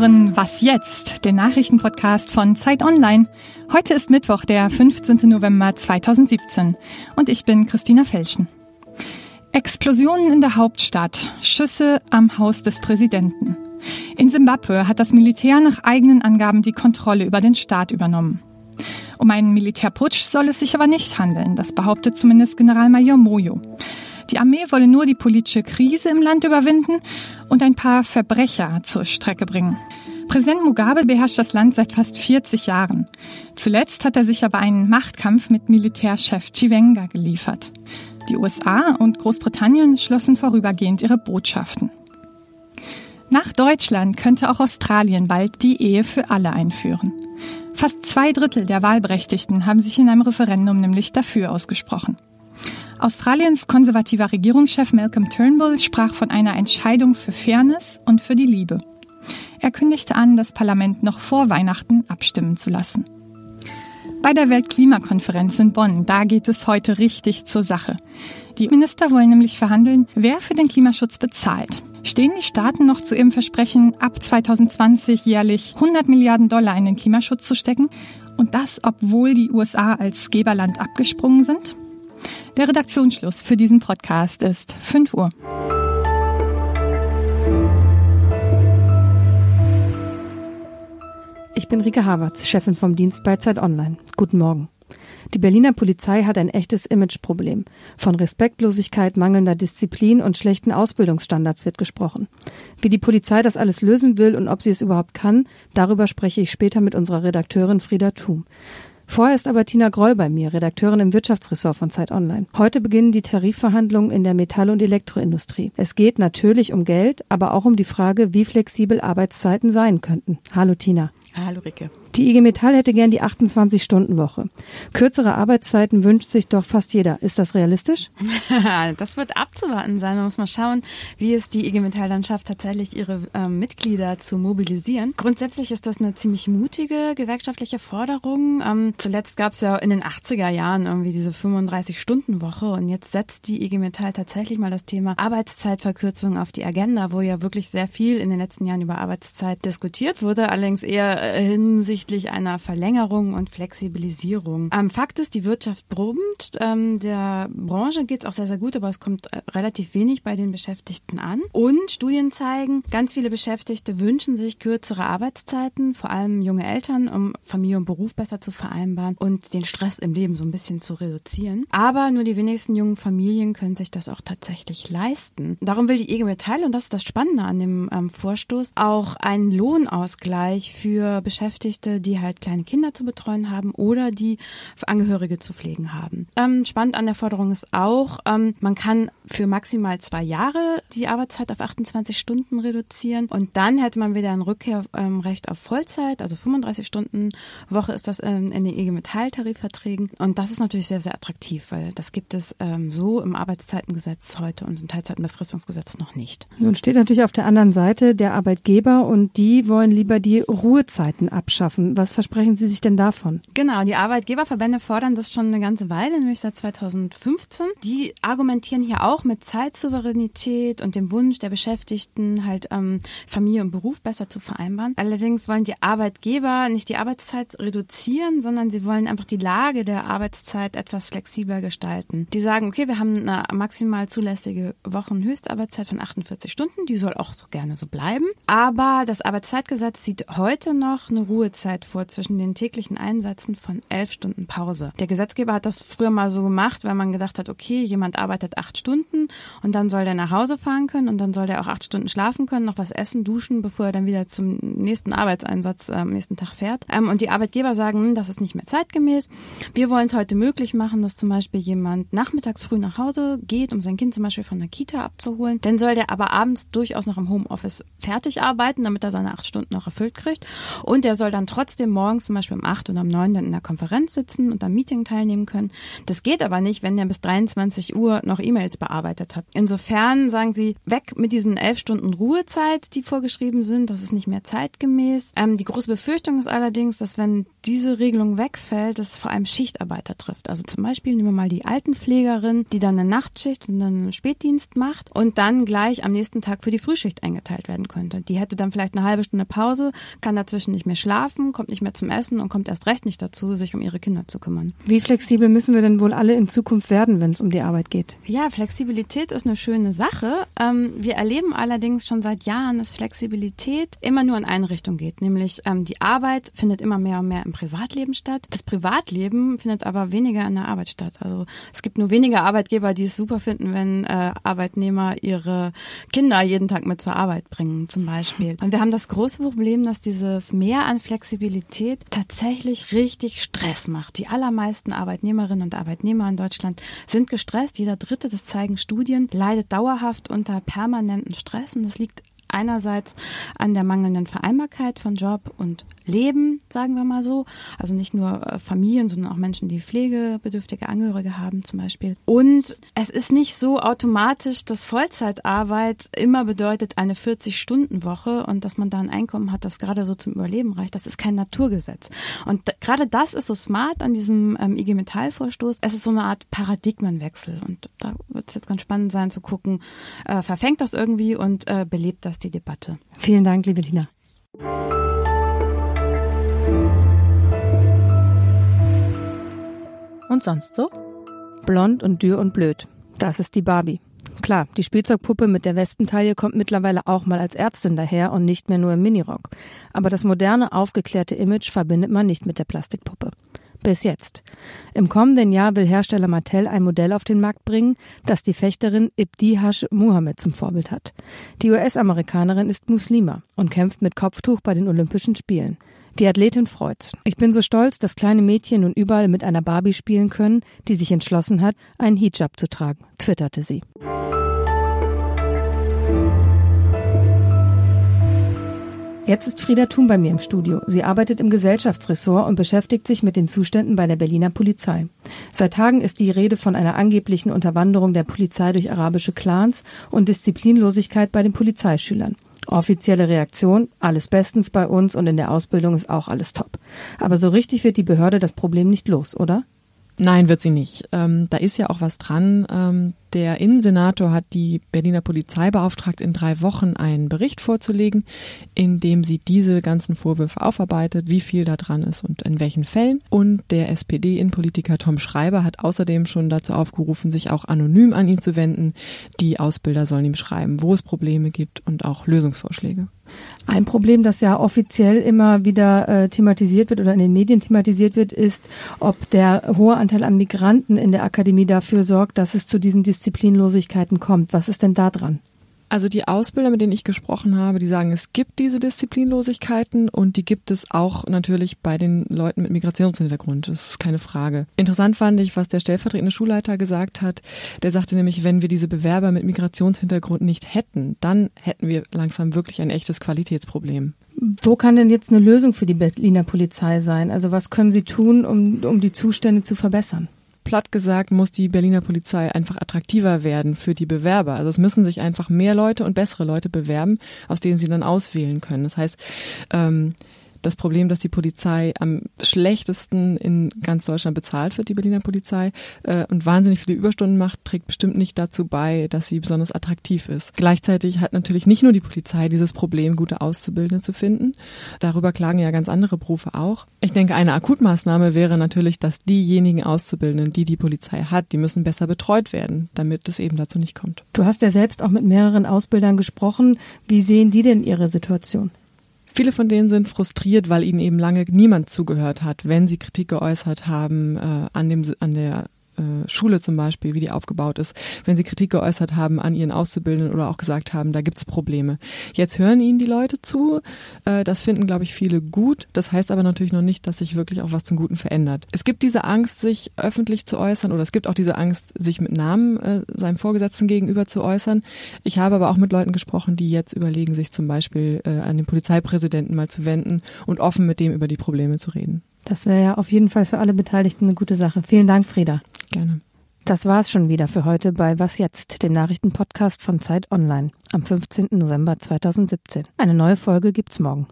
hören Was jetzt, den Nachrichtenpodcast von Zeit Online. Heute ist Mittwoch, der 15. November 2017 und ich bin Christina Felschen. Explosionen in der Hauptstadt, Schüsse am Haus des Präsidenten. In Simbabwe hat das Militär nach eigenen Angaben die Kontrolle über den Staat übernommen. Um einen Militärputsch soll es sich aber nicht handeln, das behauptet zumindest Generalmajor Moyo. Die Armee wolle nur die politische Krise im Land überwinden und ein paar Verbrecher zur Strecke bringen. Präsident Mugabe beherrscht das Land seit fast 40 Jahren. Zuletzt hat er sich aber einen Machtkampf mit Militärchef Chiwenga geliefert. Die USA und Großbritannien schlossen vorübergehend ihre Botschaften. Nach Deutschland könnte auch Australien bald die Ehe für alle einführen. Fast zwei Drittel der Wahlberechtigten haben sich in einem Referendum nämlich dafür ausgesprochen. Australiens konservativer Regierungschef Malcolm Turnbull sprach von einer Entscheidung für Fairness und für die Liebe. Er kündigte an, das Parlament noch vor Weihnachten abstimmen zu lassen. Bei der Weltklimakonferenz in Bonn, da geht es heute richtig zur Sache. Die Minister wollen nämlich verhandeln, wer für den Klimaschutz bezahlt. Stehen die Staaten noch zu ihrem Versprechen, ab 2020 jährlich 100 Milliarden Dollar in den Klimaschutz zu stecken? Und das, obwohl die USA als Geberland abgesprungen sind? Der Redaktionsschluss für diesen Podcast ist 5 Uhr. Ich bin Rike Havertz, Chefin vom Dienst bei Zeit Online. Guten Morgen. Die Berliner Polizei hat ein echtes Imageproblem. Von Respektlosigkeit, mangelnder Disziplin und schlechten Ausbildungsstandards wird gesprochen. Wie die Polizei das alles lösen will und ob sie es überhaupt kann, darüber spreche ich später mit unserer Redakteurin Frieda Thum. Vorher ist aber Tina Groll bei mir, Redakteurin im Wirtschaftsressort von Zeit Online. Heute beginnen die Tarifverhandlungen in der Metall- und Elektroindustrie. Es geht natürlich um Geld, aber auch um die Frage, wie flexibel Arbeitszeiten sein könnten. Hallo Tina. Hallo Ricke. Die IG Metall hätte gern die 28-Stunden-Woche. Kürzere Arbeitszeiten wünscht sich doch fast jeder. Ist das realistisch? das wird abzuwarten sein. Man muss mal schauen, wie es die IG Metall dann schafft, tatsächlich ihre äh, Mitglieder zu mobilisieren. Grundsätzlich ist das eine ziemlich mutige gewerkschaftliche Forderung. Ähm, zuletzt gab es ja in den 80er Jahren irgendwie diese 35-Stunden-Woche und jetzt setzt die IG Metall tatsächlich mal das Thema Arbeitszeitverkürzung auf die Agenda, wo ja wirklich sehr viel in den letzten Jahren über Arbeitszeit diskutiert wurde, allerdings eher äh, hinsichtlich hinsichtlich einer Verlängerung und Flexibilisierung. Ähm, Fakt ist, die Wirtschaft brummt. Ähm, der Branche geht es auch sehr, sehr gut, aber es kommt äh, relativ wenig bei den Beschäftigten an. Und Studien zeigen, ganz viele Beschäftigte wünschen sich kürzere Arbeitszeiten, vor allem junge Eltern, um Familie und Beruf besser zu vereinbaren und den Stress im Leben so ein bisschen zu reduzieren. Aber nur die wenigsten jungen Familien können sich das auch tatsächlich leisten. Darum will die IG Metall, und das ist das Spannende an dem ähm, Vorstoß, auch einen Lohnausgleich für Beschäftigte die halt kleine Kinder zu betreuen haben oder die Angehörige zu pflegen haben. Ähm, spannend an der Forderung ist auch, ähm, man kann für maximal zwei Jahre die Arbeitszeit auf 28 Stunden reduzieren und dann hätte man wieder ein Rückkehrrecht ähm, auf Vollzeit, also 35 Stunden Woche ist das in, in den IG Metall Tarifverträgen und das ist natürlich sehr, sehr attraktiv, weil das gibt es ähm, so im Arbeitszeitengesetz heute und im Teilzeitenbefristungsgesetz noch nicht. Nun steht natürlich auf der anderen Seite der Arbeitgeber und die wollen lieber die Ruhezeiten abschaffen. Was versprechen Sie sich denn davon? Genau, die Arbeitgeberverbände fordern das schon eine ganze Weile, nämlich seit 2015. Die argumentieren hier auch mit Zeitsouveränität und dem Wunsch der Beschäftigten, halt ähm, Familie und Beruf besser zu vereinbaren. Allerdings wollen die Arbeitgeber nicht die Arbeitszeit reduzieren, sondern sie wollen einfach die Lage der Arbeitszeit etwas flexibler gestalten. Die sagen, okay, wir haben eine maximal zulässige Wochenhöchstarbeitszeit von 48 Stunden, die soll auch so gerne so bleiben. Aber das Arbeitszeitgesetz sieht heute noch eine Ruhezeit Zeit vor zwischen den täglichen Einsätzen von elf Stunden Pause. Der Gesetzgeber hat das früher mal so gemacht, weil man gedacht hat, okay, jemand arbeitet acht Stunden und dann soll der nach Hause fahren können und dann soll der auch acht Stunden schlafen können, noch was essen, duschen, bevor er dann wieder zum nächsten Arbeitseinsatz äh, am nächsten Tag fährt. Ähm, und die Arbeitgeber sagen, hm, das ist nicht mehr zeitgemäß. Wir wollen es heute möglich machen, dass zum Beispiel jemand nachmittags früh nach Hause geht, um sein Kind zum Beispiel von der Kita abzuholen. Dann soll der aber abends durchaus noch im Homeoffice fertig arbeiten, damit er seine acht Stunden noch erfüllt kriegt. Und der soll dann trotzdem trotzdem morgens zum Beispiel um acht oder um neun dann in der Konferenz sitzen und am Meeting teilnehmen können. Das geht aber nicht, wenn der bis 23 Uhr noch E-Mails bearbeitet hat. Insofern sagen sie, weg mit diesen elf Stunden Ruhezeit, die vorgeschrieben sind. Das ist nicht mehr zeitgemäß. Ähm, die große Befürchtung ist allerdings, dass wenn diese Regelung wegfällt, es vor allem Schichtarbeiter trifft. Also zum Beispiel nehmen wir mal die Altenpflegerin, die dann eine Nachtschicht und einen Spätdienst macht und dann gleich am nächsten Tag für die Frühschicht eingeteilt werden könnte. Die hätte dann vielleicht eine halbe Stunde Pause, kann dazwischen nicht mehr schlafen, kommt nicht mehr zum Essen und kommt erst recht nicht dazu, sich um ihre Kinder zu kümmern. Wie flexibel müssen wir denn wohl alle in Zukunft werden, wenn es um die Arbeit geht? Ja, Flexibilität ist eine schöne Sache. Ähm, wir erleben allerdings schon seit Jahren, dass Flexibilität immer nur in eine Richtung geht, nämlich ähm, die Arbeit findet immer mehr und mehr im Privatleben statt. Das Privatleben findet aber weniger in der Arbeit statt. Also es gibt nur wenige Arbeitgeber, die es super finden, wenn äh, Arbeitnehmer ihre Kinder jeden Tag mit zur Arbeit bringen, zum Beispiel. Und wir haben das große Problem, dass dieses Mehr an Flexibilität tatsächlich richtig Stress macht. Die allermeisten Arbeitnehmerinnen und Arbeitnehmer in Deutschland sind gestresst. Jeder Dritte, das zeigen Studien, leidet dauerhaft unter permanenten Stress. Und das liegt einerseits an der mangelnden Vereinbarkeit von Job und Leben, sagen wir mal so. Also nicht nur äh, Familien, sondern auch Menschen, die pflegebedürftige Angehörige haben zum Beispiel. Und es ist nicht so automatisch, dass Vollzeitarbeit immer bedeutet eine 40-Stunden-Woche und dass man da ein Einkommen hat, das gerade so zum Überleben reicht. Das ist kein Naturgesetz. Und gerade das ist so smart an diesem ähm, IG Metall-Vorstoß. Es ist so eine Art Paradigmenwechsel. Und da wird es jetzt ganz spannend sein zu gucken, äh, verfängt das irgendwie und äh, belebt das die Debatte. Vielen Dank, liebe Tina. Und sonst so? Blond und dürr und blöd. Das ist die Barbie. Klar, die Spielzeugpuppe mit der Wespentaille kommt mittlerweile auch mal als Ärztin daher und nicht mehr nur im Minirock. Aber das moderne, aufgeklärte Image verbindet man nicht mit der Plastikpuppe. Bis jetzt. Im kommenden Jahr will Hersteller Mattel ein Modell auf den Markt bringen, das die Fechterin Ibtihash Muhammad zum Vorbild hat. Die US-Amerikanerin ist Muslima und kämpft mit Kopftuch bei den Olympischen Spielen. Die Athletin freut's. Ich bin so stolz, dass kleine Mädchen nun überall mit einer Barbie spielen können, die sich entschlossen hat, einen Hijab zu tragen, twitterte sie. Jetzt ist Frieda Thun bei mir im Studio. Sie arbeitet im Gesellschaftsressort und beschäftigt sich mit den Zuständen bei der Berliner Polizei. Seit Tagen ist die Rede von einer angeblichen Unterwanderung der Polizei durch arabische Clans und Disziplinlosigkeit bei den Polizeischülern. Offizielle Reaktion, alles bestens bei uns und in der Ausbildung ist auch alles top. Aber so richtig wird die Behörde das Problem nicht los, oder? Nein, wird sie nicht. Ähm, da ist ja auch was dran. Ähm, der Innensenator hat die Berliner Polizei beauftragt, in drei Wochen einen Bericht vorzulegen, in dem sie diese ganzen Vorwürfe aufarbeitet, wie viel da dran ist und in welchen Fällen. Und der SPD-Innenpolitiker Tom Schreiber hat außerdem schon dazu aufgerufen, sich auch anonym an ihn zu wenden. Die Ausbilder sollen ihm schreiben, wo es Probleme gibt und auch Lösungsvorschläge. Ein Problem, das ja offiziell immer wieder äh, thematisiert wird oder in den Medien thematisiert wird, ist, ob der hohe Anteil an Migranten in der Akademie dafür sorgt, dass es zu diesen Disziplinlosigkeiten kommt. Was ist denn da dran? Also die Ausbilder, mit denen ich gesprochen habe, die sagen, es gibt diese Disziplinlosigkeiten und die gibt es auch natürlich bei den Leuten mit Migrationshintergrund. Das ist keine Frage. Interessant fand ich, was der stellvertretende Schulleiter gesagt hat. Der sagte nämlich, wenn wir diese Bewerber mit Migrationshintergrund nicht hätten, dann hätten wir langsam wirklich ein echtes Qualitätsproblem. Wo kann denn jetzt eine Lösung für die Berliner Polizei sein? Also was können Sie tun, um, um die Zustände zu verbessern? Platt gesagt muss die Berliner Polizei einfach attraktiver werden für die Bewerber. Also es müssen sich einfach mehr Leute und bessere Leute bewerben, aus denen sie dann auswählen können. Das heißt, ähm, das Problem, dass die Polizei am schlechtesten in ganz Deutschland bezahlt wird, die Berliner Polizei, äh, und wahnsinnig viele Überstunden macht, trägt bestimmt nicht dazu bei, dass sie besonders attraktiv ist. Gleichzeitig hat natürlich nicht nur die Polizei dieses Problem, gute Auszubildende zu finden. Darüber klagen ja ganz andere Berufe auch. Ich denke, eine Akutmaßnahme wäre natürlich, dass diejenigen Auszubildenden, die die Polizei hat, die müssen besser betreut werden, damit es eben dazu nicht kommt. Du hast ja selbst auch mit mehreren Ausbildern gesprochen. Wie sehen die denn ihre Situation? Viele von denen sind frustriert, weil ihnen eben lange niemand zugehört hat, wenn sie Kritik geäußert haben äh, an dem an der äh, Schule zum Beispiel, wie die aufgebaut ist, wenn sie Kritik geäußert haben an ihren Auszubildenden oder auch gesagt haben, da gibt's Probleme. Jetzt hören ihnen die Leute zu. Äh, das finden, glaube ich, viele gut. Das heißt aber natürlich noch nicht, dass sich wirklich auch was zum Guten verändert. Es gibt diese Angst, sich öffentlich zu äußern oder es gibt auch diese Angst, sich mit Namen äh, seinem Vorgesetzten gegenüber zu äußern. Ich habe aber auch mit Leuten gesprochen, die jetzt überlegen, sich zum Beispiel an den Polizeipräsidenten mal zu wenden und offen mit dem über die Probleme zu reden. Das wäre ja auf jeden Fall für alle Beteiligten eine gute Sache. Vielen Dank, Frieda. Gerne. Das war es schon wieder für heute bei Was jetzt, dem Nachrichtenpodcast von Zeit Online am 15. November 2017. Eine neue Folge gibt's morgen.